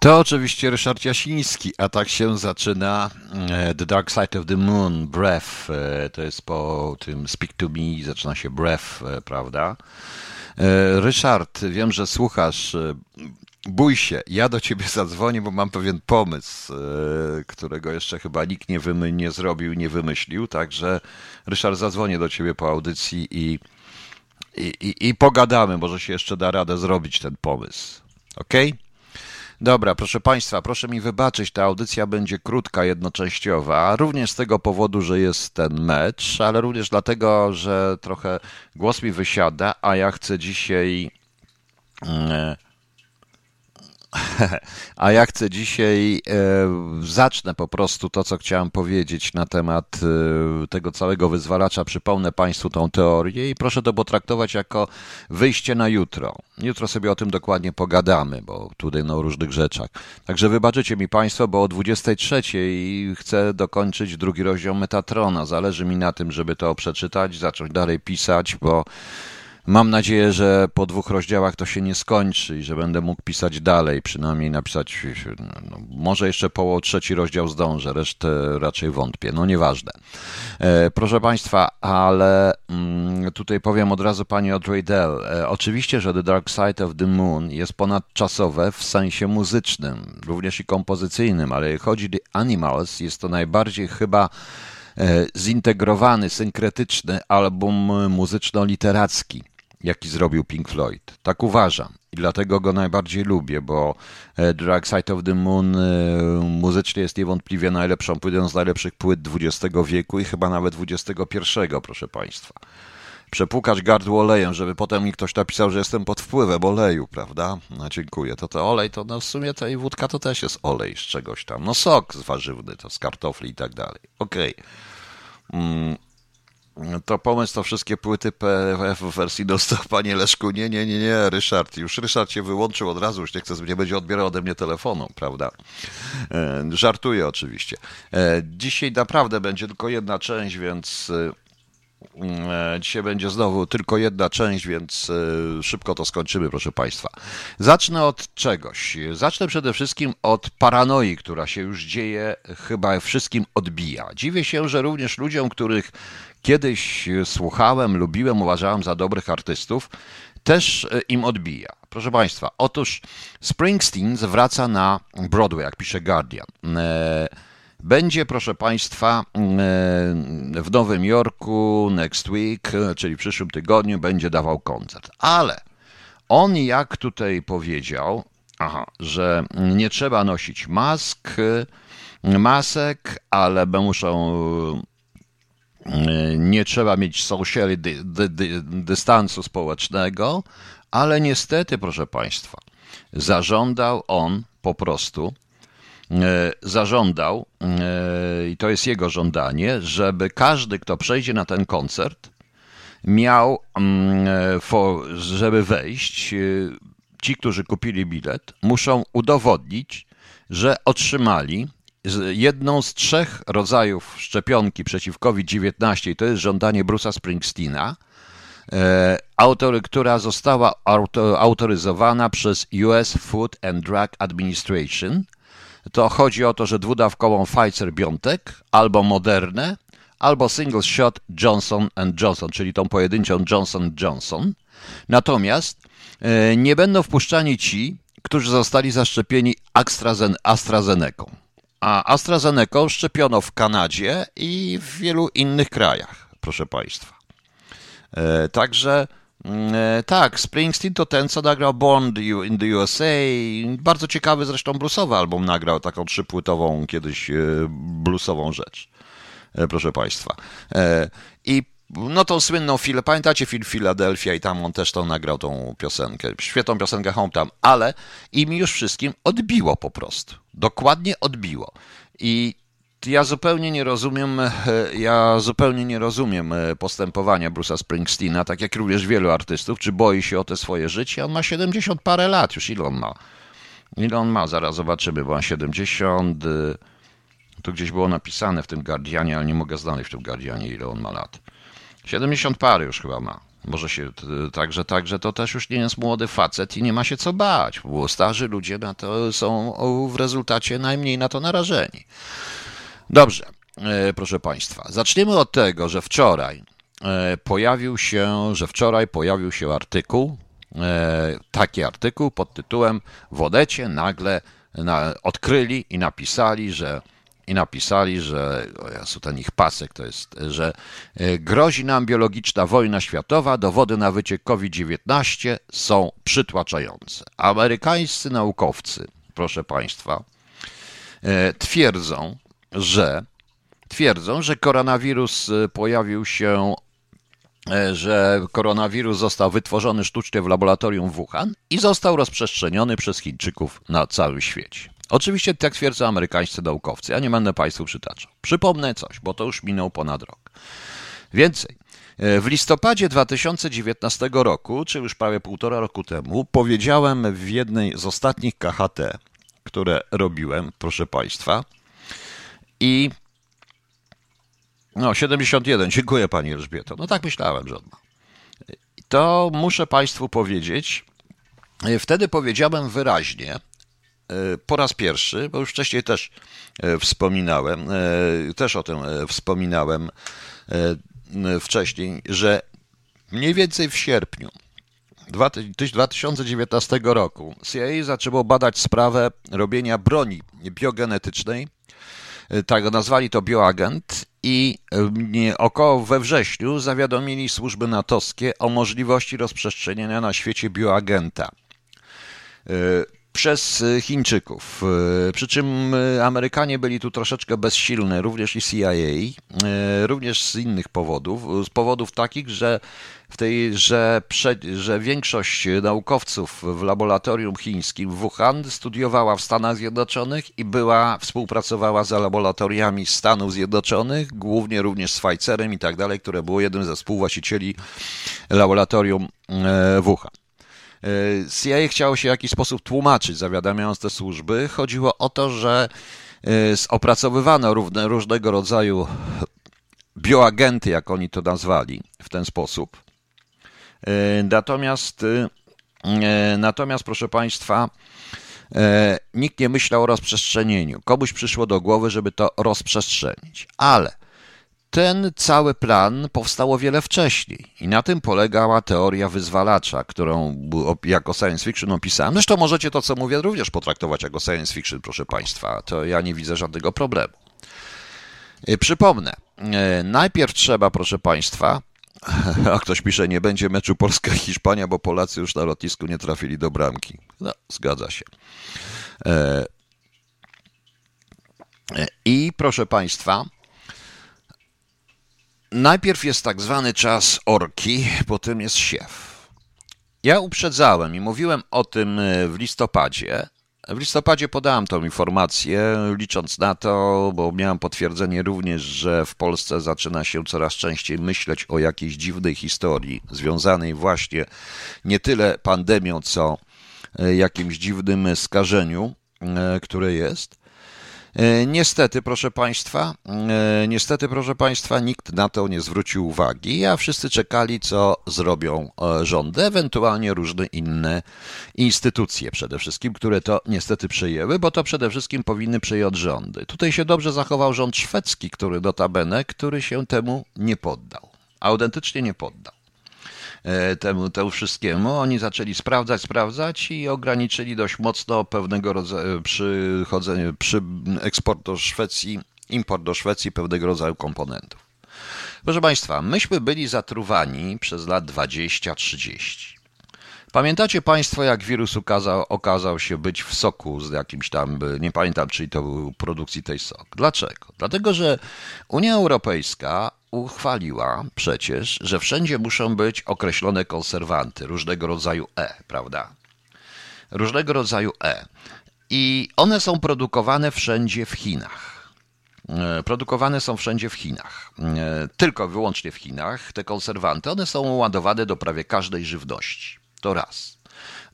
To oczywiście Ryszard Jasiński, a tak się zaczyna e, The Dark Side of the Moon, Breath, e, to jest po tym Speak to Me, zaczyna się Breath, e, prawda? Ryszard, wiem, że słuchasz, bój się, ja do ciebie zadzwonię, bo mam pewien pomysł, którego jeszcze chyba nikt nie, wymy, nie zrobił, nie wymyślił, także Ryszard, zadzwonię do ciebie po audycji i, i, i, i pogadamy, może się jeszcze da radę zrobić ten pomysł, okej? Okay? Dobra, proszę Państwa, proszę mi wybaczyć, ta audycja będzie krótka, jednoczęściowa, również z tego powodu, że jest ten mecz, ale również dlatego, że trochę głos mi wysiada, a ja chcę dzisiaj mm, A ja chcę dzisiaj, e, zacznę po prostu to, co chciałem powiedzieć na temat e, tego całego wyzwalacza. Przypomnę Państwu tą teorię i proszę to potraktować jako wyjście na jutro. Jutro sobie o tym dokładnie pogadamy, bo tutaj no, o różnych rzeczach. Także wybaczycie mi Państwo, bo o 23 chcę dokończyć drugi rozdział Metatrona. Zależy mi na tym, żeby to przeczytać, zacząć dalej pisać, bo Mam nadzieję, że po dwóch rozdziałach to się nie skończy i że będę mógł pisać dalej, przynajmniej napisać, no, może jeszcze połowo trzeci rozdział zdążę, resztę raczej wątpię, no nieważne. E, proszę Państwa, ale mm, tutaj powiem od razu Pani Audrey Dell, e, oczywiście, że The Dark Side of the Moon jest ponadczasowe w sensie muzycznym, również i kompozycyjnym, ale jeśli chodzi o Animals, jest to najbardziej chyba e, zintegrowany, synkretyczny album muzyczno-literacki jaki zrobił Pink Floyd. Tak uważam i dlatego go najbardziej lubię, bo e, Dark Side of the Moon e, muzycznie jest niewątpliwie najlepszą płytą z najlepszych płyt XX wieku i chyba nawet XXI, proszę Państwa. Przepłukać gardło olejem, żeby potem mi ktoś napisał, że jestem pod wpływem oleju, prawda? No dziękuję. To to olej, to no w sumie ta i wódka to też jest olej z czegoś tam. No sok z warzywny, to z kartofli i tak dalej. Okej. Okay. Mm to pomysł to wszystkie płyty PFF w wersji dostał, panie Leszku. Nie, nie, nie, nie, Ryszard. Już Ryszard się wyłączył od razu, już nie chce, nie będzie odbierał ode mnie telefonu, prawda? E, żartuję oczywiście. E, dzisiaj naprawdę będzie tylko jedna część, więc e, Dzisiaj będzie znowu tylko jedna część, więc szybko to skończymy, proszę Państwa. Zacznę od czegoś. Zacznę przede wszystkim od paranoi, która się już dzieje, chyba wszystkim odbija. Dziwię się, że również ludziom, których kiedyś słuchałem, lubiłem, uważałem za dobrych artystów, też e, im odbija. Proszę Państwa, otóż Springsteen zwraca na Broadway, jak pisze Guardian. E, będzie, proszę Państwa, e, w Nowym Jorku next week, czyli w przyszłym tygodniu, będzie dawał koncert. Ale on, jak tutaj powiedział, aha, że nie trzeba nosić mask, masek, ale muszą nie trzeba mieć social dy, dy, dy, dystansu społecznego, ale niestety, proszę Państwa, zażądał on po prostu, e, zażądał, e, i to jest jego żądanie, żeby każdy, kto przejdzie na ten koncert, miał, mm, e, żeby wejść, ci, którzy kupili bilet, muszą udowodnić, że otrzymali jedną z trzech rodzajów szczepionki przeciw COVID-19, to jest żądanie Bruce'a Springsteena, e, która została autoryzowana przez US Food and Drug Administration. To chodzi o to, że dwudawkową Pfizer-BioNTech albo Modernę, albo single shot Johnson Johnson, czyli tą pojedynczą Johnson Johnson. Natomiast e, nie będą wpuszczani ci, którzy zostali zaszczepieni AstraZeneca a AstraZeneca szczepiono w Kanadzie i w wielu innych krajach, proszę Państwa. E, także tak, Springsteen to ten, co nagrał Born in the USA. Bardzo ciekawy zresztą bluesowy album nagrał, taką trzypłytową kiedyś e, bluesową rzecz. Proszę Państwa. I no tą słynną chwilę, pamiętacie film Philadelphia i tam on też tą nagrał tą piosenkę, świetną piosenkę Hometown, ale im już wszystkim odbiło po prostu. Dokładnie odbiło. I ja zupełnie nie rozumiem, e, ja zupełnie nie rozumiem e, postępowania Bruce'a Springsteena, tak jak również wielu artystów, czy boi się o te swoje życie. On ma 70 parę lat, już ile on ma? Ile on ma? Zaraz zobaczymy, bo ma 70. Tu gdzieś było napisane w tym Guardianie, ale nie mogę znaleźć w tym Guardianie, ile on ma lat. 70 pary już chyba ma. Może się także, także to też już nie jest młody facet i nie ma się co bać, bo starzy ludzie na to są w rezultacie najmniej na to narażeni. Dobrze, e, proszę Państwa, zaczniemy od tego, że wczoraj e, pojawił się, że wczoraj pojawił się artykuł, e, taki artykuł pod tytułem W Odecie nagle odkryli i napisali, że i napisali, że o Jezu, ten ich pasek to jest, że grozi nam biologiczna wojna światowa, dowody na wyciek COVID-19 są przytłaczające. Amerykańscy naukowcy, proszę Państwa, twierdzą, że twierdzą, że koronawirus e, pojawił się że koronawirus został wytworzony sztucznie w laboratorium Wuhan i został rozprzestrzeniony przez Chińczyków na całym świecie. Oczywiście tak twierdzą amerykańscy naukowcy. Ja nie będę Państwu przytaczał. Przypomnę coś, bo to już minął ponad rok. Więcej. E, w listopadzie 2019 roku, czy już prawie półtora roku temu, powiedziałem w jednej z ostatnich KHT, które robiłem, proszę Państwa, i no, 71, dziękuję Pani Elżbieto. No tak myślałem, że on ma. To muszę Państwu powiedzieć, e, wtedy powiedziałem wyraźnie, E, po raz pierwszy, bo już wcześniej też e, wspominałem, też o tym wspominałem wcześniej, że mniej więcej w sierpniu 2019 roku CIA zaczęło badać sprawę robienia broni biogenetycznej. Tak nazwali to bioagent i około we wrześniu zawiadomili służby natowskie o możliwości rozprzestrzeniania na świecie bioagenta przez y, Chińczyków. Y, przy czym y, Amerykanie byli tu troszeczkę bezsilni, również i CIA, również z innych powodów. Z powodów takich, że, w tej, że, że większość naukowców w laboratorium chińskim w Wuhan studiowała w Stanach Zjednoczonych i była, współpracowała z laboratoriami Stanów Zjednoczonych, głównie również z Pfizerem i tak dalej, które było jednym ze współwłaścicieli laboratorium Wuhan. E, CIA chciało się w jakiś sposób tłumaczyć, zawiadamiając te służby. Chodziło o to, że e, opracowywano różnego rodzaju bioagenty, jak oni to nazwali, w ten sposób. E, natomiast, natomiast proszę Państwa, nikt nie myślał o rozprzestrzenieniu. Komuś przyszło do głowy, żeby to rozprzestrzenić. Ale ten cały plan powstał o wiele wcześniej i na tym polegała teoria wyzwalacza, którą jako science fiction opisałem. Zresztą możecie to, co mówię, również potraktować jako science fiction, proszę Państwa. To ja nie widzę żadnego problemu. E, przypomnę, e, najpierw trzeba, proszę Państwa, a ktoś pisze, nie będzie meczu Polska-Hiszpania, bo Polacy już na lotnisku nie trafili do bramki. No, zgadza się. E, I proszę Państwa, Najpierw jest tak zwany czas orki, potem jest siew. Ja uprzedzałem i mówiłem o tym e, w listopadzie. W listopadzie podałem tą informację, licząc na to, bo miałem potwierdzenie również, że w Polsce zaczyna się coraz częściej myśleć o jakiejś dziwnej historii związanej właśnie nie tyle pandemią, co e, jakimś dziwnym skażeniu, e, które jest. E, niestety, proszę Państwa, e, niestety, proszę Państwa, nikt na to nie zwrócił uwagi, a wszyscy czekali, co zrobią e, rządy, ewentualnie różne inne instytucje przede wszystkim, które to niestety przejęły, bo to przede wszystkim powinny przejąć rządy. Tutaj się dobrze zachował rząd szwedzki, który notabene, który się temu nie poddał. Autentycznie nie poddał. E, temu, temu wszystkiemu. Oni zaczęli sprawdzać, sprawdzać i ograniczyli dość mocno pewnego rodzaju przychodzenie, przy eksport do Szwecji, import do Szwecji pewnego rodzaju komponentów. Proszę Państwa, myśmy byli zatruwani przez lat 20-30. Pamiętacie Państwo, jak wirus ukazał, okazał się być w soku z jakimś tam, nie pamiętam, czyli to był produkcji tej sok. Dlaczego? Dlatego, że Unia Europejska uchwaliła przecież, że wszędzie muszą być określone konserwanty różnego rodzaju E, prawda? Różnego rodzaju E. I one są produkowane wszędzie w Chinach. E, produkowane są wszędzie w Chinach. E, tylko wyłącznie w Chinach te konserwanty, one są ładowane do prawie każdej żywności. To raz.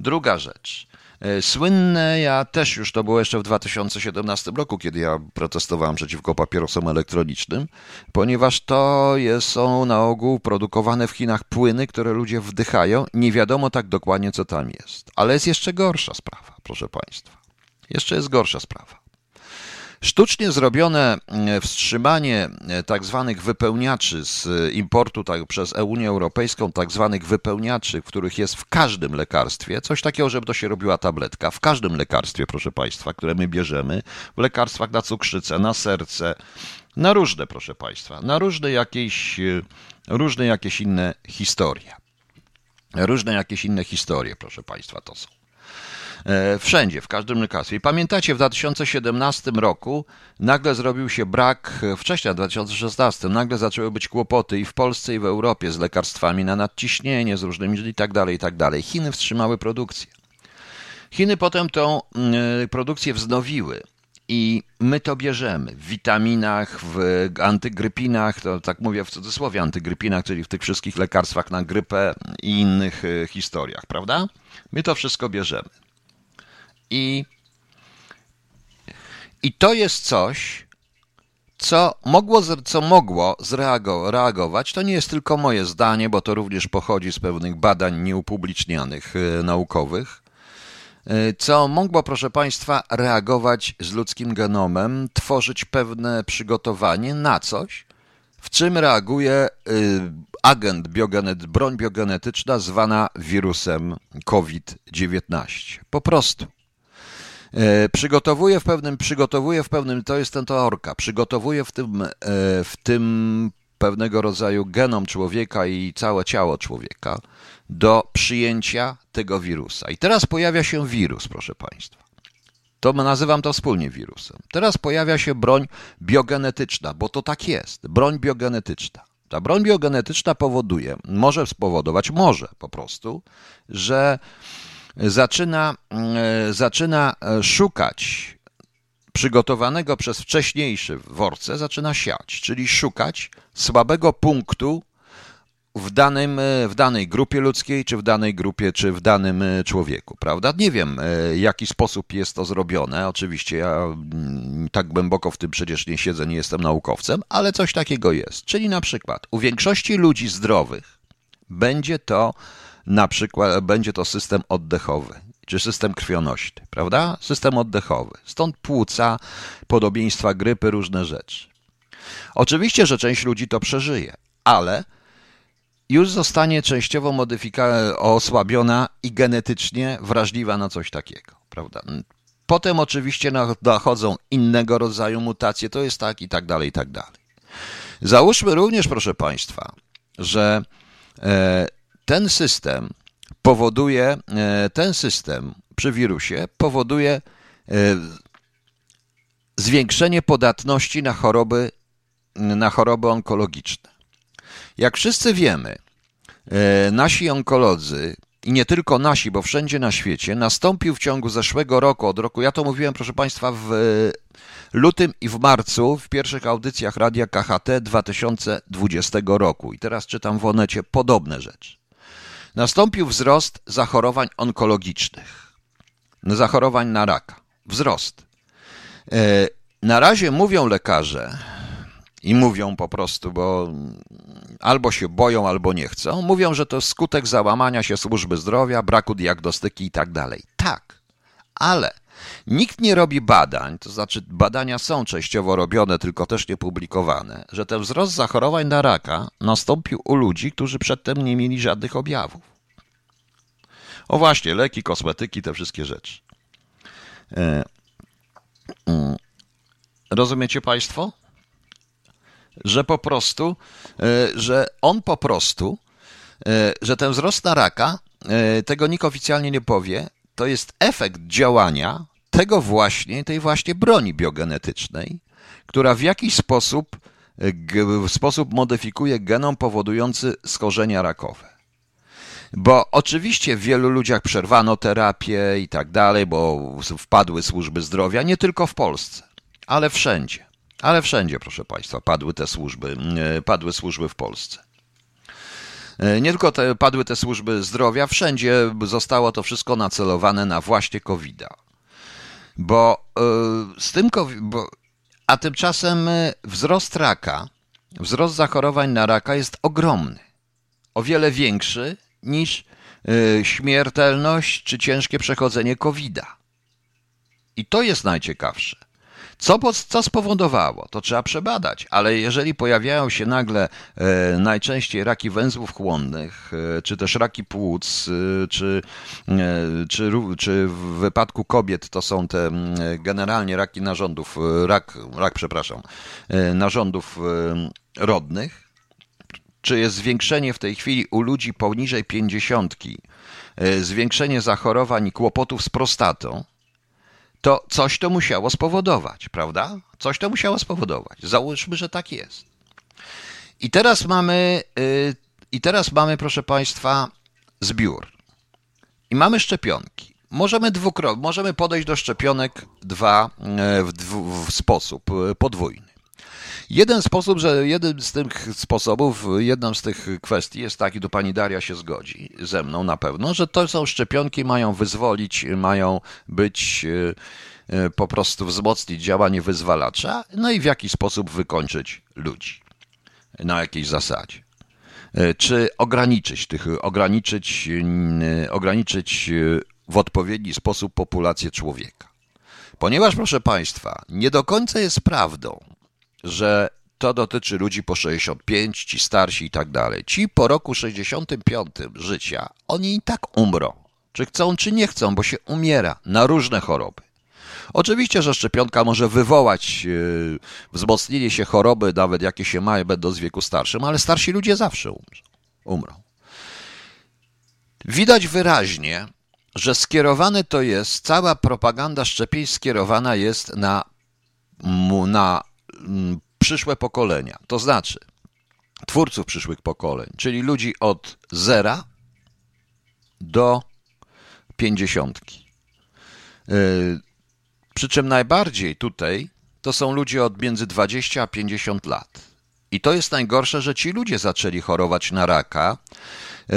Druga rzecz. E, słynne, ja też już to było jeszcze w 2017 roku, kiedy ja protestowałem przeciwko papierosom elektronicznym, ponieważ to jest, są na ogół produkowane w Chinach płyny, które ludzie wdychają. Nie wiadomo tak dokładnie, co tam jest. Ale jest jeszcze gorsza sprawa, proszę Państwa. Jeszcze jest gorsza sprawa. Sztucznie zrobione mm, wstrzymanie e, tak zwanych wypełniaczy z importu tak, przez Unię Europejską, tak zwanych wypełniaczy, których jest w każdym lekarstwie, coś takiego, żeby to się robiła tabletka, w każdym lekarstwie, proszę Państwa, które my bierzemy, w lekarstwach na cukrzycę, na serce, na różne, proszę Państwa, na różne jakieś, e, różne jakieś inne historie. Różne jakieś inne historie, proszę Państwa, to są. E, wszędzie, w każdym lekarstwie. I pamiętacie, w 2017 roku nagle zrobił się brak, e, wcześniej, w 2016, nagle zaczęły być kłopoty i w Polsce, i w Europie z lekarstwami na nadciśnienie, z różnymi i tak dalej, i tak dalej. Chiny wstrzymały produkcję. Chiny potem tą mm, produkcję wznowiły. I my to bierzemy w witaminach, w antygrypinach, to tak mówię w cudzysłowie antygrypinach, czyli w tych wszystkich lekarstwach na grypę i innych e, historiach, prawda? My to wszystko bierzemy. I, i to jest coś, co mogło, co mogło zreagować, to nie jest tylko moje zdanie, bo to również pochodzi z pewnych badań nieupublicznianych e, naukowych, e, co mogło, proszę Państwa, reagować z ludzkim genomem, tworzyć pewne przygotowanie na coś, w czym reaguje e, agent, biogenet, broń biogenetyczna zwana wirusem COVID-19. Po prostu. E, przygotowuje w pewnym, przygotowuje w pewnym, to jest ten to orka, przygotowuje w tym, e, w tym pewnego rodzaju genom człowieka i całe ciało człowieka do przyjęcia tego wirusa. I teraz pojawia się wirus, proszę Państwa. To nazywam to wspólnie wirusem. Teraz pojawia się broń biogenetyczna, bo to tak jest. Broń biogenetyczna. Ta broń biogenetyczna powoduje, może spowodować, może po prostu, że zaczyna, e, zaczyna e, szukać przygotowanego przez wcześniejszy worce, zaczyna siać, czyli szukać słabego punktu w, danym, e, w danej grupie ludzkiej, czy w danej grupie, czy w danym człowieku, prawda? Nie wiem, w jaki sposób jest to zrobione. Oczywiście ja mm, tak głęboko w tym przecież nie siedzę, nie jestem naukowcem, ale coś takiego jest. Czyli na przykład u większości ludzi zdrowych będzie to na przykład będzie to system oddechowy czy system krwionośny, prawda? System oddechowy. Stąd płuca, podobieństwa grypy, różne rzeczy. Oczywiście, że część ludzi to przeżyje, ale już zostanie częściowo modyfika- osłabiona i genetycznie wrażliwa na coś takiego, prawda? Potem oczywiście dochodzą innego rodzaju mutacje, to jest tak i tak dalej, i tak dalej. Załóżmy również, proszę Państwa, że e, ten system powoduje, e, ten system przy wirusie powoduje e, zwiększenie podatności na choroby, na choroby onkologiczne. Jak wszyscy wiemy, e, nasi onkolodzy i nie tylko nasi, bo wszędzie na świecie, nastąpił w ciągu zeszłego roku, od roku, ja to mówiłem, proszę Państwa, w lutym i w marcu w pierwszych audycjach Radia KHT 2020 roku. I teraz czytam w Onecie podobne rzeczy. Nastąpił wzrost zachorowań onkologicznych, zachorowań na raka. Wzrost. E, na razie mówią lekarze, i mówią po prostu, bo albo się boją, albo nie chcą, mówią, że to skutek załamania się służby zdrowia, braku diagnostyki i tak dalej. Tak, ale nikt nie robi badań, to znaczy badania są częściowo robione, tylko też nie publikowane, że ten wzrost zachorowań na raka nastąpił u ludzi, którzy przedtem nie mieli żadnych objawów. O właśnie, leki, kosmetyki, te wszystkie rzeczy. E, mm, rozumiecie Państwo? Że po prostu, e, że on po prostu, e, że ten wzrost na raka, tego nikt oficjalnie nie powie, to jest efekt działania tego właśnie, tej właśnie broni biogenetycznej, która w jakiś sposób, w sposób modyfikuje genom powodujący schorzenia rakowe. Bo oczywiście w wielu ludziach przerwano terapię i tak dalej, bo wpadły służby zdrowia, nie tylko w Polsce, ale wszędzie. Ale wszędzie, proszę Państwa, padły te służby, padły służby w Polsce. E, nie tylko te, padły te służby zdrowia, wszędzie zostało to wszystko nacelowane na właśnie COVID-a. Bo e, z tym, bo, a tymczasem e, wzrost raka, wzrost zachorowań na raka jest ogromny. O wiele większy niż śmiertelność czy ciężkie przechodzenie COVID-a. I to jest najciekawsze. Co, co spowodowało? To trzeba przebadać, ale jeżeli pojawiają się nagle e, najczęściej raki węzłów chłonnych, e, czy też raki płuc, e, czy, e, czy, czy w wypadku kobiet to są te generalnie raki narządów, e, rak, rak przepraszam, e, narządów rodnych, czy jest zwiększenie w tej chwili u ludzi poniżej pięćdziesiątki, zwiększenie zachorowań i kłopotów z prostatą, to coś to musiało spowodować, prawda? Coś to musiało spowodować. Załóżmy, że tak jest. I teraz mamy, yy, i teraz mamy, proszę Państwa, zbiór. I mamy szczepionki. Możemy, dwukro- możemy podejść do szczepionek dwa, yy, w, w, w sposób yy, podwójny. Jeden sposób, że jeden z tych sposobów, jedną z tych kwestii jest taki, tu pani Daria się zgodzi ze mną na pewno, że to są szczepionki, mają wyzwolić, mają być e, e, po prostu wzmocnić działanie wyzwalacza, no i w jaki sposób wykończyć ludzi. Na jakiej zasadzie. E, czy ograniczyć tych, ograniczyć, ograniczyć w odpowiedni sposób populację człowieka. Ponieważ, proszę Państwa, nie do końca jest prawdą, że to dotyczy ludzi po 65, ci starsi i tak dalej. Ci po roku 65 życia, oni i tak umrą. Czy chcą, czy nie chcą, bo się umiera na różne choroby. Oczywiście, że szczepionka może wywołać yy, wzmocnienie się choroby, nawet jakie się ma, będąc w wieku starszym, ale starsi ludzie zawsze umrą. umrą. Widać wyraźnie, że skierowane to jest, cała propaganda szczepień skierowana jest na, na przyszłe pokolenia, to znaczy twórców przyszłych pokoleń, czyli ludzi od zera do pięćdziesiątki. Y, przy czym najbardziej tutaj to są ludzie od między 20 a 50 lat. I to jest najgorsze, że ci ludzie zaczęli chorować na raka y,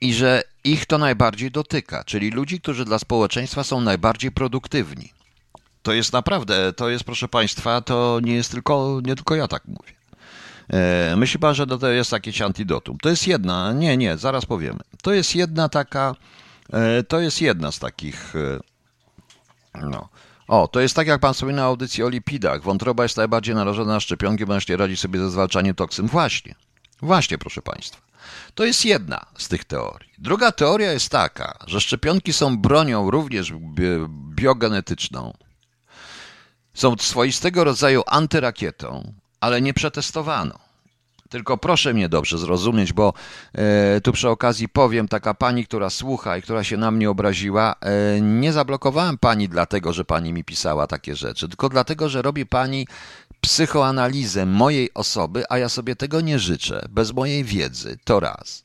i że ich to najbardziej dotyka, czyli ludzi, którzy dla społeczeństwa są najbardziej produktywni. To jest naprawdę, to jest proszę Państwa, to nie jest tylko, nie tylko ja tak mówię. E, myślę chyba, że to jest jakieś antidotum. To jest jedna, nie, nie, zaraz powiemy. To jest jedna taka, e, to jest jedna z takich, e, no. O, to jest tak jak pan sobie na audycji o lipidach. Wątroba jest najbardziej narażona na szczepionki, bo nie radzi sobie ze zwalczaniem toksyn. Właśnie, właśnie, proszę państwa. To jest jedna z tych teorii. Druga teoria jest taka, że szczepionki są bronią również biogenetyczną, są swoistego rodzaju antyrakietą, ale nie przetestowano. Tylko proszę mnie dobrze zrozumieć, bo e, tu przy okazji powiem, taka pani, która słucha i która się na mnie obraziła, e, nie zablokowałem pani dlatego, że pani mi pisała takie rzeczy, tylko dlatego, że robi pani psychoanalizę mojej osoby, a ja sobie tego nie życzę, bez mojej wiedzy, to raz.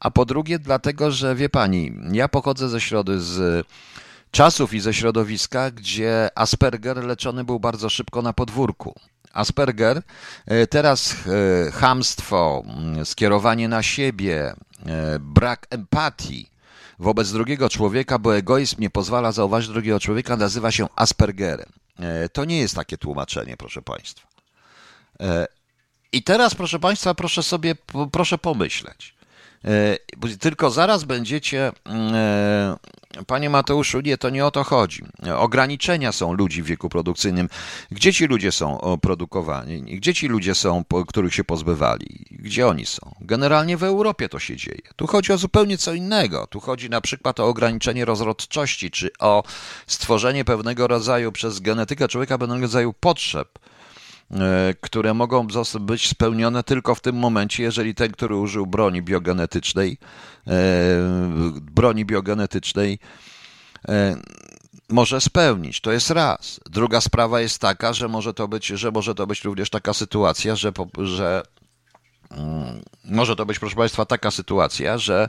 A po drugie, dlatego, że wie pani, ja pochodzę ze środy z czasów i ze środowiska, gdzie Asperger leczony był bardzo szybko na podwórku. Asperger, e, teraz e, hamstwo, mm, skierowanie na siebie, e, brak empatii wobec drugiego człowieka, bo egoizm nie pozwala zauważyć drugiego człowieka, nazywa się Aspergerem. To nie jest takie tłumaczenie, proszę Państwa. I teraz, proszę Państwa, proszę sobie, proszę pomyśleć. Tylko zaraz będziecie mm, Panie Mateuszu, nie, to nie o to chodzi. Ograniczenia są ludzi w wieku produkcyjnym. Gdzie ci ludzie są produkowani? Gdzie ci ludzie są, których się pozbywali? Gdzie oni są? Generalnie w Europie to się dzieje. Tu chodzi o zupełnie co innego. Tu chodzi na przykład o ograniczenie rozrodczości, czy o stworzenie pewnego rodzaju przez genetykę człowieka pewnego rodzaju potrzeb e, które mogą być spełnione tylko w tym momencie, jeżeli ten, który użył broni biogenetycznej, E, broni biogenetycznej e, może spełnić. To jest raz. Druga sprawa jest taka, że może to być, że może to być również taka sytuacja, że, że mm, może to być, proszę Państwa, taka sytuacja, że e,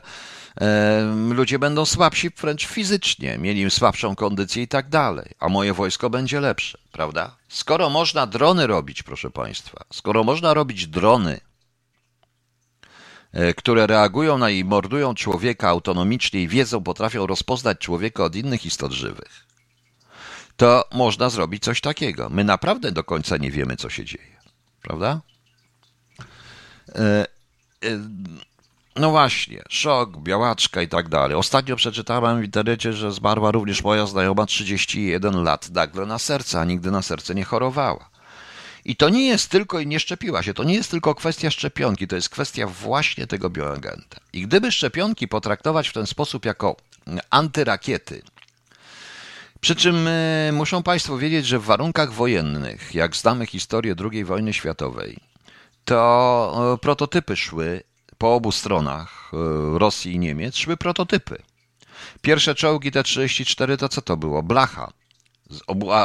ludzie będą słabsi wręcz fizycznie, mieli słabszą kondycję i tak dalej, a moje wojsko będzie lepsze, prawda? Skoro można drony robić, proszę Państwa, skoro można robić drony e, które reagują na i mordują człowieka autonomicznie i wiedzą, potrafią rozpoznać człowieka od innych istot żywych, to można zrobić coś takiego. My naprawdę do końca nie wiemy, co się dzieje. Prawda? E, no właśnie, szok, białaczka i tak dalej. Ostatnio przeczytałem w internecie, że zmarła również moja znajoma 31 lat nagle na serce, a nigdy na serce nie chorowała. I to nie jest tylko, i nie szczepiła się, to nie jest tylko kwestia szczepionki, to jest kwestia właśnie tego bioagenta. I gdyby szczepionki potraktować w ten sposób jako antyrakiety, przy czym y, muszą Państwo wiedzieć, że w warunkach wojennych, jak znamy historię II wojny światowej, to y, prototypy szły po obu stronach y, Rosji i Niemiec, szły prototypy. Pierwsze czołgi T-34 to co to było? Blacha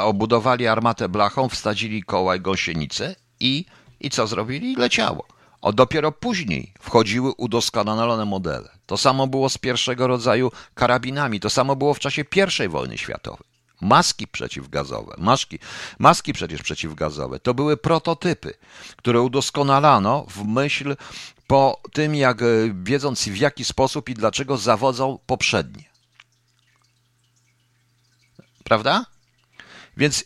obudowali armatę blachą, wstadzili koła i gąsienice i, i co zrobili? Leciało. O, dopiero później wchodziły udoskonalone modele. To samo było z pierwszego rodzaju karabinami, to samo było w czasie I wojny światowej. Maski przeciwgazowe, maski, maski przecież przeciwgazowe, to były prototypy, które udoskonalano w myśl po tym, jak e, wiedząc w jaki sposób i dlaczego zawodzą poprzednie. Prawda? Więc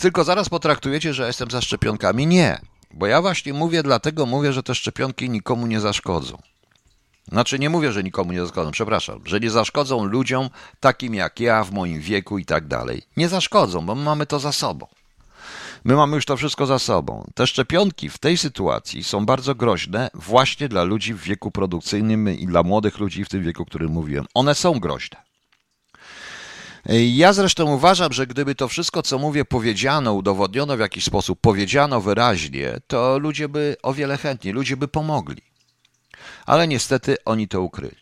tylko zaraz potraktujecie, że jestem za szczepionkami. Nie, bo ja właśnie mówię, dlatego mówię, że te szczepionki nikomu nie zaszkodzą. Znaczy nie mówię, że nikomu nie zaszkodzą, przepraszam, że nie zaszkodzą ludziom takim jak ja, w moim wieku i tak dalej. Nie zaszkodzą, bo my mamy to za sobą. My mamy już to wszystko za sobą. Te szczepionki w tej sytuacji są bardzo groźne właśnie dla ludzi w wieku produkcyjnym i dla młodych ludzi w tym wieku, o którym mówiłem. One są groźne. Ja zresztą uważam, że gdyby to wszystko, co mówię, powiedziano, udowodniono w jakiś sposób, powiedziano wyraźnie, to ludzie by o wiele chętniej, ludzie by pomogli. Ale niestety oni to ukryli.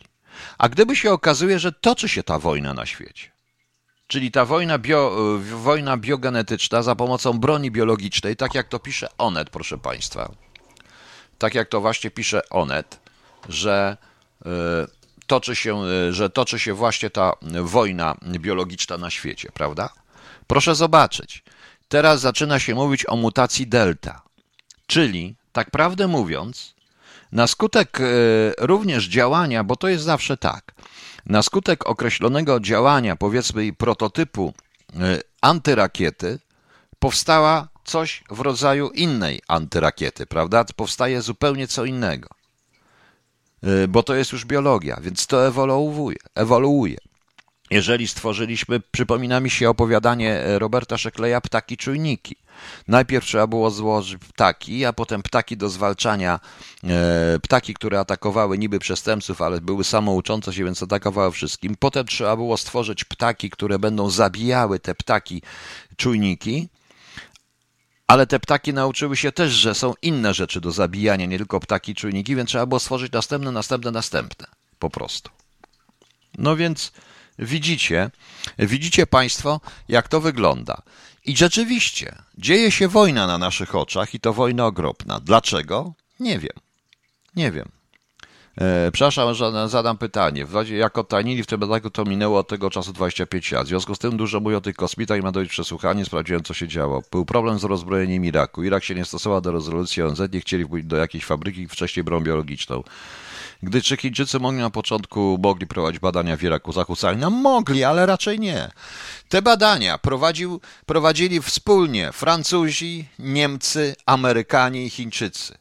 A gdyby się okazuje, że toczy się ta wojna na świecie, czyli ta wojna, bio, wojna biogenetyczna za pomocą broni biologicznej, tak jak to pisze Onet, proszę Państwa, tak jak to właśnie pisze Onet, że yy, toczy się, e, że toczy się właśnie ta wojna biologiczna na świecie, prawda? Proszę zobaczyć. Teraz zaczyna się mówić o mutacji delta, czyli, tak prawdę mówiąc, na skutek e, również działania, bo to jest zawsze tak, na skutek określonego działania, powiedzmy prototypu e, antyrakiety, powstała coś w rodzaju innej antyrakiety, prawda? Powstaje zupełnie co innego. Y, bo to jest już biologia, więc to ewoluuje. ewoluuje. Jeżeli stworzyliśmy, przypomina mi się opowiadanie e, Roberta Szekleja Ptaki czujniki. Najpierw trzeba było złożyć ptaki, a potem ptaki do zwalczania, e, ptaki, które atakowały niby przestępców, ale były samouczące się, więc atakowały wszystkim. Potem trzeba było stworzyć ptaki, które będą zabijały te ptaki czujniki. Ale te ptaki nauczyły się też, że są inne rzeczy do zabijania, nie tylko ptaki czujniki, więc trzeba było stworzyć następne, następne, następne. Po prostu. No więc widzicie, widzicie Państwo, jak to wygląda. I rzeczywiście, dzieje się wojna na naszych oczach i to wojna okropna. Dlaczego? Nie wiem. Nie wiem. E, przepraszam, że zadam pytanie. Jak odtajnili w tym ataku, to minęło od tego czasu 25 lat. W związku z tym dużo mówią o tych kosmitach i ma dojść przesłuchanie. Sprawdziłem, co się działo. Był problem z rozbrojeniem Iraku. Irak się nie stosował do rezolucji ONZ, nie chcieli wpływać do jakiejś fabryki, wcześniej broń biologiczną. Gdy czy Chińczycy mogli na początku mogli prowadzić badania w Iraku zachódzali? No mogli, ale raczej nie. Te badania prowadził, prowadzili wspólnie Francuzi, Niemcy, Amerykanie i Chińczycy.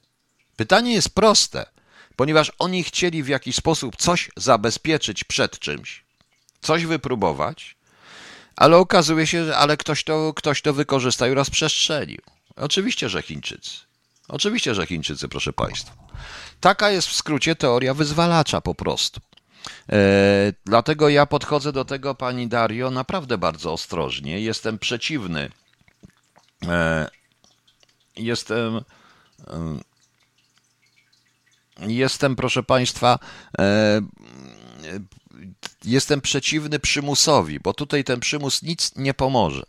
Pytanie jest proste ponieważ oni chcieli w jakiś sposób coś zabezpieczyć przed czymś, coś wypróbować, ale okazuje się, że ale ktoś to, ktoś to wykorzystał i rozprzestrzenił. Oczywiście, że Chińczycy. Oczywiście, że Chińczycy, proszę Państwa. Taka jest w skrócie teoria wyzwalacza po prostu. E, dlatego ja podchodzę do tego, pani Dario, naprawdę bardzo ostrożnie. Jestem przeciwny. E, jestem. E, Jestem, proszę Państwa, e, jestem przeciwny przymusowi, bo tutaj ten przymus nic nie pomoże.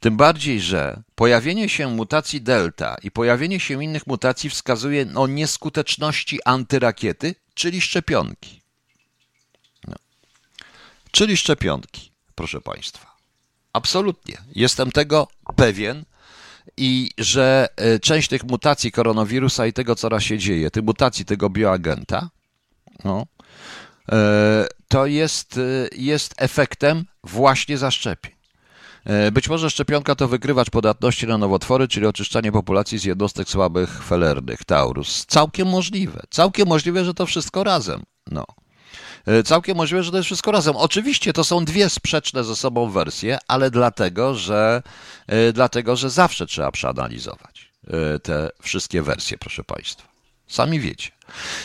Tym bardziej, że pojawienie się mutacji delta i pojawienie się innych mutacji wskazuje o nieskuteczności antyrakiety, czyli szczepionki. No. Czyli szczepionki, proszę Państwa. Absolutnie. Jestem tego pewien i że e, część tych mutacji koronawirusa i tego, co raz się dzieje, tych mutacji tego bioagenta, no, e, to jest, jest efektem właśnie zaszczepień. Być może szczepionka to wykrywacz podatności na nowotwory, czyli oczyszczanie populacji z jednostek słabych felernych, Taurus. Całkiem możliwe. Całkiem możliwe, że to wszystko razem. No. E, całkiem możliwe, że to jest wszystko razem. Oczywiście to są dwie sprzeczne ze sobą wersje, ale dlatego, że, e, dlatego, że zawsze trzeba przeanalizować e, te wszystkie wersje, proszę Państwa. Sami wiecie.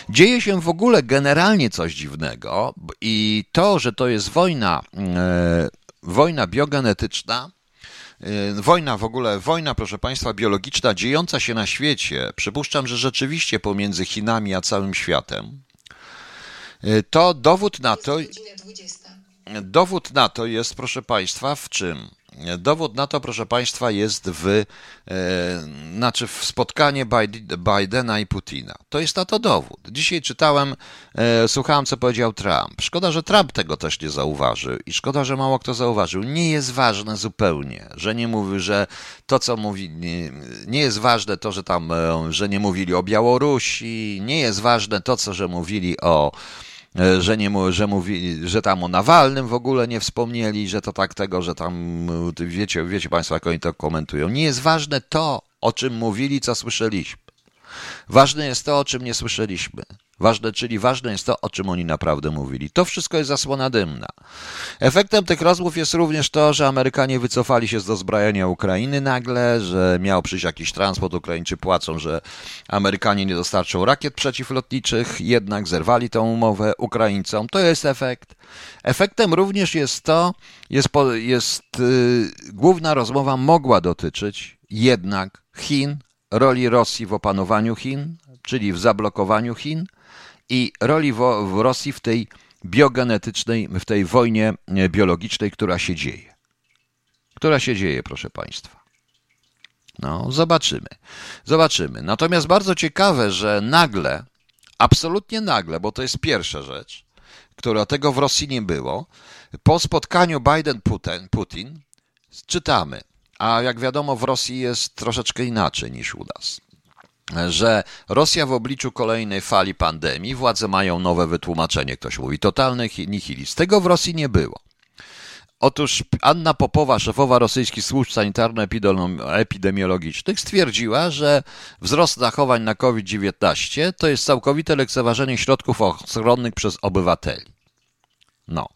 Dzieje się w ogóle generalnie coś dziwnego i to, że to jest wojna, wojna biogenetyczna, Wojna w ogóle, wojna, proszę Państwa, biologiczna dziejąca się na świecie, przypuszczam, że rzeczywiście pomiędzy Chinami a całym światem, Y, to dowód na to. Dowód na to jest, proszę Państwa, w czym? Dowód na to, proszę Państwa, jest w, e, znaczy w spotkanie Bidena i Putina. To jest na to dowód. Dzisiaj czytałem, e, słuchałem, co powiedział Trump. Szkoda, że Trump tego też nie zauważył i szkoda, że mało kto zauważył. Nie jest ważne zupełnie, że nie mówi, że to, co mówi, nie, nie jest ważne to, że tam, e, że nie mówili o Białorusi, nie jest ważne to, co, że mówili o że, nie, że, mówi, że tam o Nawalnym w ogóle nie wspomnieli, że to tak tego, że tam, wiecie, wiecie Państwo, jak oni to komentują. Nie jest ważne to, o czym mówili, co słyszeliśmy. Ważne jest to, o czym nie słyszeliśmy. Ważne, czyli ważne jest to, o czym oni naprawdę mówili. To wszystko jest zasłona dymna. Efektem tych rozmów jest również to, że Amerykanie wycofali się z dozbrajania Ukrainy nagle, że miał przyjść jakiś transport, Ukraińcy płacą, że Amerykanie nie dostarczą rakiet przeciwlotniczych, jednak zerwali tę umowę Ukraińcom. To jest efekt. Efektem również jest to, jest, jest yy, główna rozmowa mogła dotyczyć jednak Chin, roli Rosji w opanowaniu Chin, czyli w zablokowaniu Chin, i roli w, w Rosji w tej biogenetycznej, w tej wojnie e, biologicznej, która się dzieje. Która się dzieje, proszę Państwa. No, zobaczymy. Zobaczymy. Natomiast bardzo ciekawe, że nagle, absolutnie nagle, bo to jest pierwsza rzecz, która tego w Rosji nie było, po spotkaniu Biden-Putin czytamy, a jak wiadomo w Rosji jest troszeczkę inaczej niż u nas że Rosja w obliczu kolejnej fali pandemii, władze mają nowe wytłumaczenie, ktoś mówi, totalny nihilizm. Tego w Rosji nie było. Otóż Anna Popowa, szefowa rosyjskich służb sanitarno-epidemiologicznych, stwierdziła, że wzrost zachowań na COVID-19 to jest całkowite lekceważenie środków ochronnych przez obywateli. No.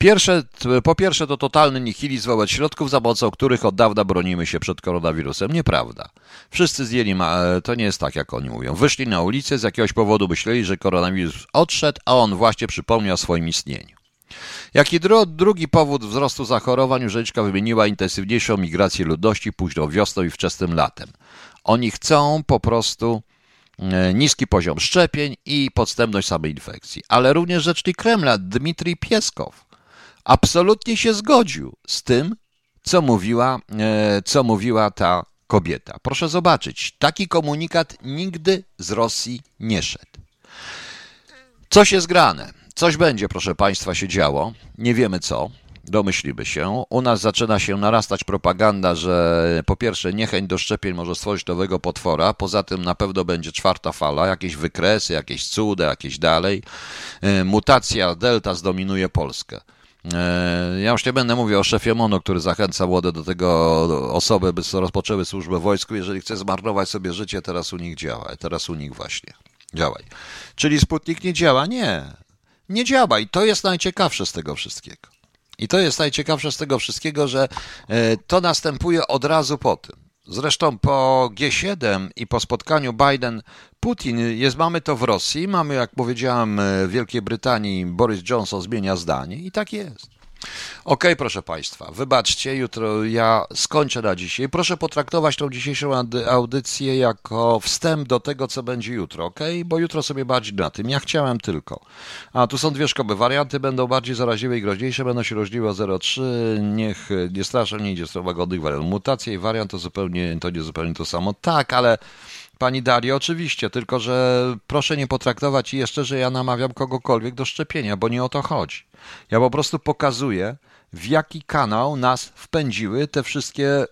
Pierwsze, po pierwsze to totalny nihilizm wobec środków, za pomocą których od dawna bronimy się przed koronawirusem. Nieprawda. Wszyscy zdjęli, ma, to nie jest tak, jak oni mówią. Wyszli na ulicę, z jakiegoś powodu myśleli, że koronawirus odszedł, a on właśnie przypomniał o swoim istnieniu. Jaki dru, drugi powód wzrostu zachorowań urzędniczka wymieniła intensywniejszą migrację ludności późną wiosną i wczesnym latem. Oni chcą po prostu e, niski poziom szczepień i podstępność samej infekcji. Ale również rzecznik Kremla Dmitrij Pieskow absolutnie się zgodził z tym, co mówiła, e, co mówiła ta kobieta. Proszę zobaczyć, taki komunikat nigdy z Rosji nie szedł. Coś jest grane. Coś będzie, proszę Państwa, się działo. Nie wiemy co. Domyślimy się. U nas zaczyna się narastać propaganda, że po pierwsze niechęć do szczepień może stworzyć nowego potwora, poza tym na pewno będzie czwarta fala, jakieś wykresy, jakieś cuda, jakieś dalej. E, mutacja delta zdominuje Polskę. E, ja już nie będę mówił o szefie MONO, który zachęca młode do tego osoby, by rozpoczęły służbę w wojsku. Jeżeli chce zmarnować sobie życie, teraz u nich działa. Teraz u nich właśnie. Działaj. Czyli Sputnik nie działa? Nie. Nie działa i to jest najciekawsze z tego wszystkiego. I to jest najciekawsze z tego wszystkiego, że e, to następuje od razu po tym. Zresztą po G7 i po spotkaniu Biden-Putin jest, mamy to w Rosji, mamy, jak powiedziałem, w Wielkiej Brytanii Boris Johnson zmienia zdanie i tak jest. OK, proszę Państwa, wybaczcie, jutro ja skończę na dzisiaj. Proszę potraktować tą dzisiejszą audycję jako wstęp do tego, co będzie jutro, OK? Bo jutro sobie bardziej na tym. Ja chciałem tylko. A tu są dwie szkoły. Warianty będą bardziej zaraźliwe i groźniejsze, będą się różniły o 0,3. Niech nie straszę, nie idzie z łagodnych wariant. Mutacja i wariant to zupełnie, to nie zupełnie to samo. Tak, ale Pani Dario, oczywiście, tylko że proszę nie potraktować jeszcze, że ja namawiam kogokolwiek do szczepienia, bo nie o to chodzi. Ja po prostu pokazuję, w jaki kanał nas wpędziły te wszystkie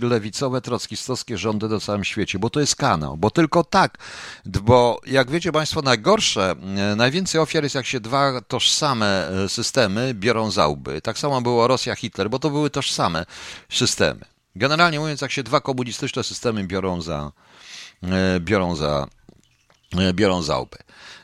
y, lewicowe, trockistowskie rządy na całym świecie, bo to jest kanał, bo tylko tak, bo jak wiecie Państwo, najgorsze, y, najwięcej ofiar jest jak się dwa tożsame y, systemy biorą za łby. Tak samo było Rosja, Hitler, bo to były tożsame systemy. Generalnie mówiąc, jak się dwa komunistyczne systemy biorą za, biorą za, biorą za łby.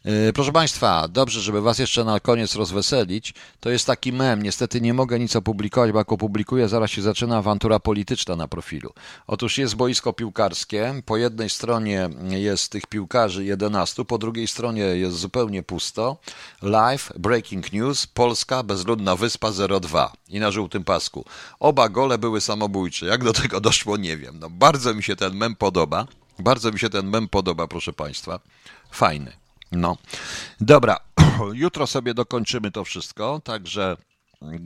E, proszę Państwa, dobrze, żeby Was jeszcze na koniec rozweselić, to jest taki mem. Niestety nie mogę nic opublikować, bo jak opublikuję, zaraz się zaczyna awantura polityczna na profilu. Otóż jest boisko piłkarskie. Po jednej stronie jest tych piłkarzy 11, po drugiej stronie jest zupełnie pusto. Live, breaking news, Polska, bezludna wyspa 02 i na żółtym pasku. Oba gole były samobójcze. Jak do tego doszło, nie wiem. No, bardzo mi się ten mem podoba. Bardzo mi się ten mem podoba, proszę Państwa. Fajny. No, dobra, jutro sobie dokończymy to wszystko, także,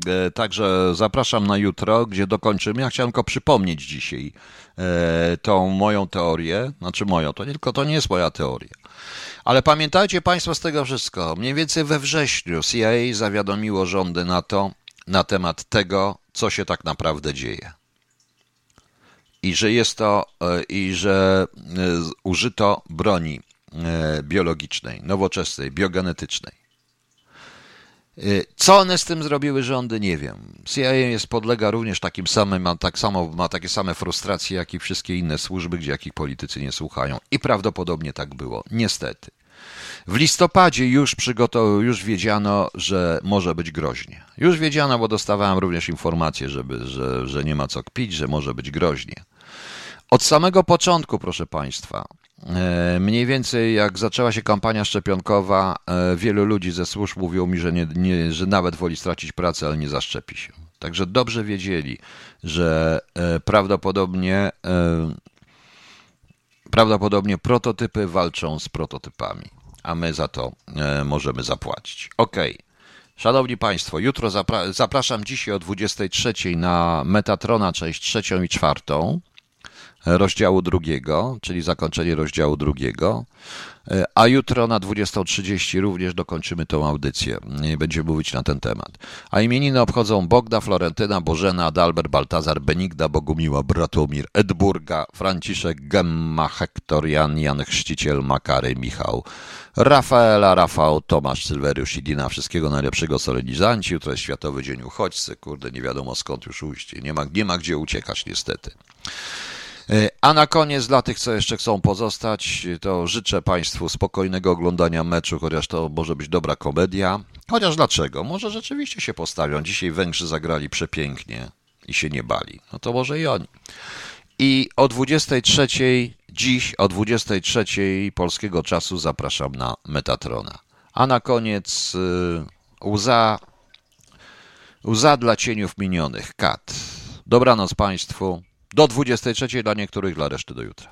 e, także zapraszam na jutro, gdzie dokończymy. Ja chciałem tylko przypomnieć dzisiaj e, tą moją teorię, znaczy moją, to nie tylko to nie jest moja teoria. Ale pamiętajcie Państwo z tego wszystko, mniej więcej we wrześniu CIA zawiadomiło rządy NATO na temat tego, co się tak naprawdę dzieje. I że jest to, e, i że użyto broni E, biologicznej, nowoczesnej, biogenetycznej. E, co one z tym zrobiły rządy, nie wiem. CIA jest podlega również takim samym, ma, tak samo, ma takie same frustracje, jak i wszystkie inne służby, gdzie jakich politycy nie słuchają. I prawdopodobnie tak było, niestety. W listopadzie już już wiedziano, że może być groźnie. Już wiedziano, bo dostawałem również informacje, żeby, że, że nie ma co kpić, że może być groźnie. Od samego początku, proszę Państwa, E, mniej więcej jak zaczęła się kampania szczepionkowa, e, wielu ludzi ze służb mówiło mi, że, nie, nie, że nawet woli stracić pracę, ale nie zaszczepi się. Także dobrze wiedzieli, że e, prawdopodobnie prawdopodobnie prototypy walczą z prototypami, a my za to możemy zapłacić. Ok. Szanowni Państwo, jutro zapra zapraszam dzisiaj o 23 na Metatrona, część trzecią i czwartą rozdziału drugiego, czyli zakończenie rozdziału drugiego. E, a jutro na 20.30 również dokończymy tą audycję. Będziemy mówić na ten temat. A imieniny obchodzą Bogda, Florentyna, Bożena, Adalbert, Baltazar, Benigda, Bogumiła, Bratomir, Edburga, Franciszek, Gemma, Hektor, Jan, Jan Chrzciciel, Makary, Michał, Rafaela, Rafał, Tomasz, Sylweriusz i Dina. Wszystkiego najlepszego solenizanci. Jutro jest Światowy Dzień Uchodźcy. Kurde, nie wiadomo skąd już ujść. Nie ma, nie ma gdzie uciekać niestety. E, a na koniec, dla tych, co jeszcze chcą pozostać, to życzę Państwu spokojnego oglądania meczu, chociaż to może być dobra komedia. Chociaż dlaczego? Może rzeczywiście się postawią. Dzisiaj Węgrzy zagrali przepięknie i się nie bali. No to może i oni. I o 23 dziś, o 23 polskiego czasu zapraszam na Metatrona. A na koniec y, łza, łza dla cieniów minionych. Kat. Dobranoc Państwu. Do 23 dla niektórych, dla reszty do jutra.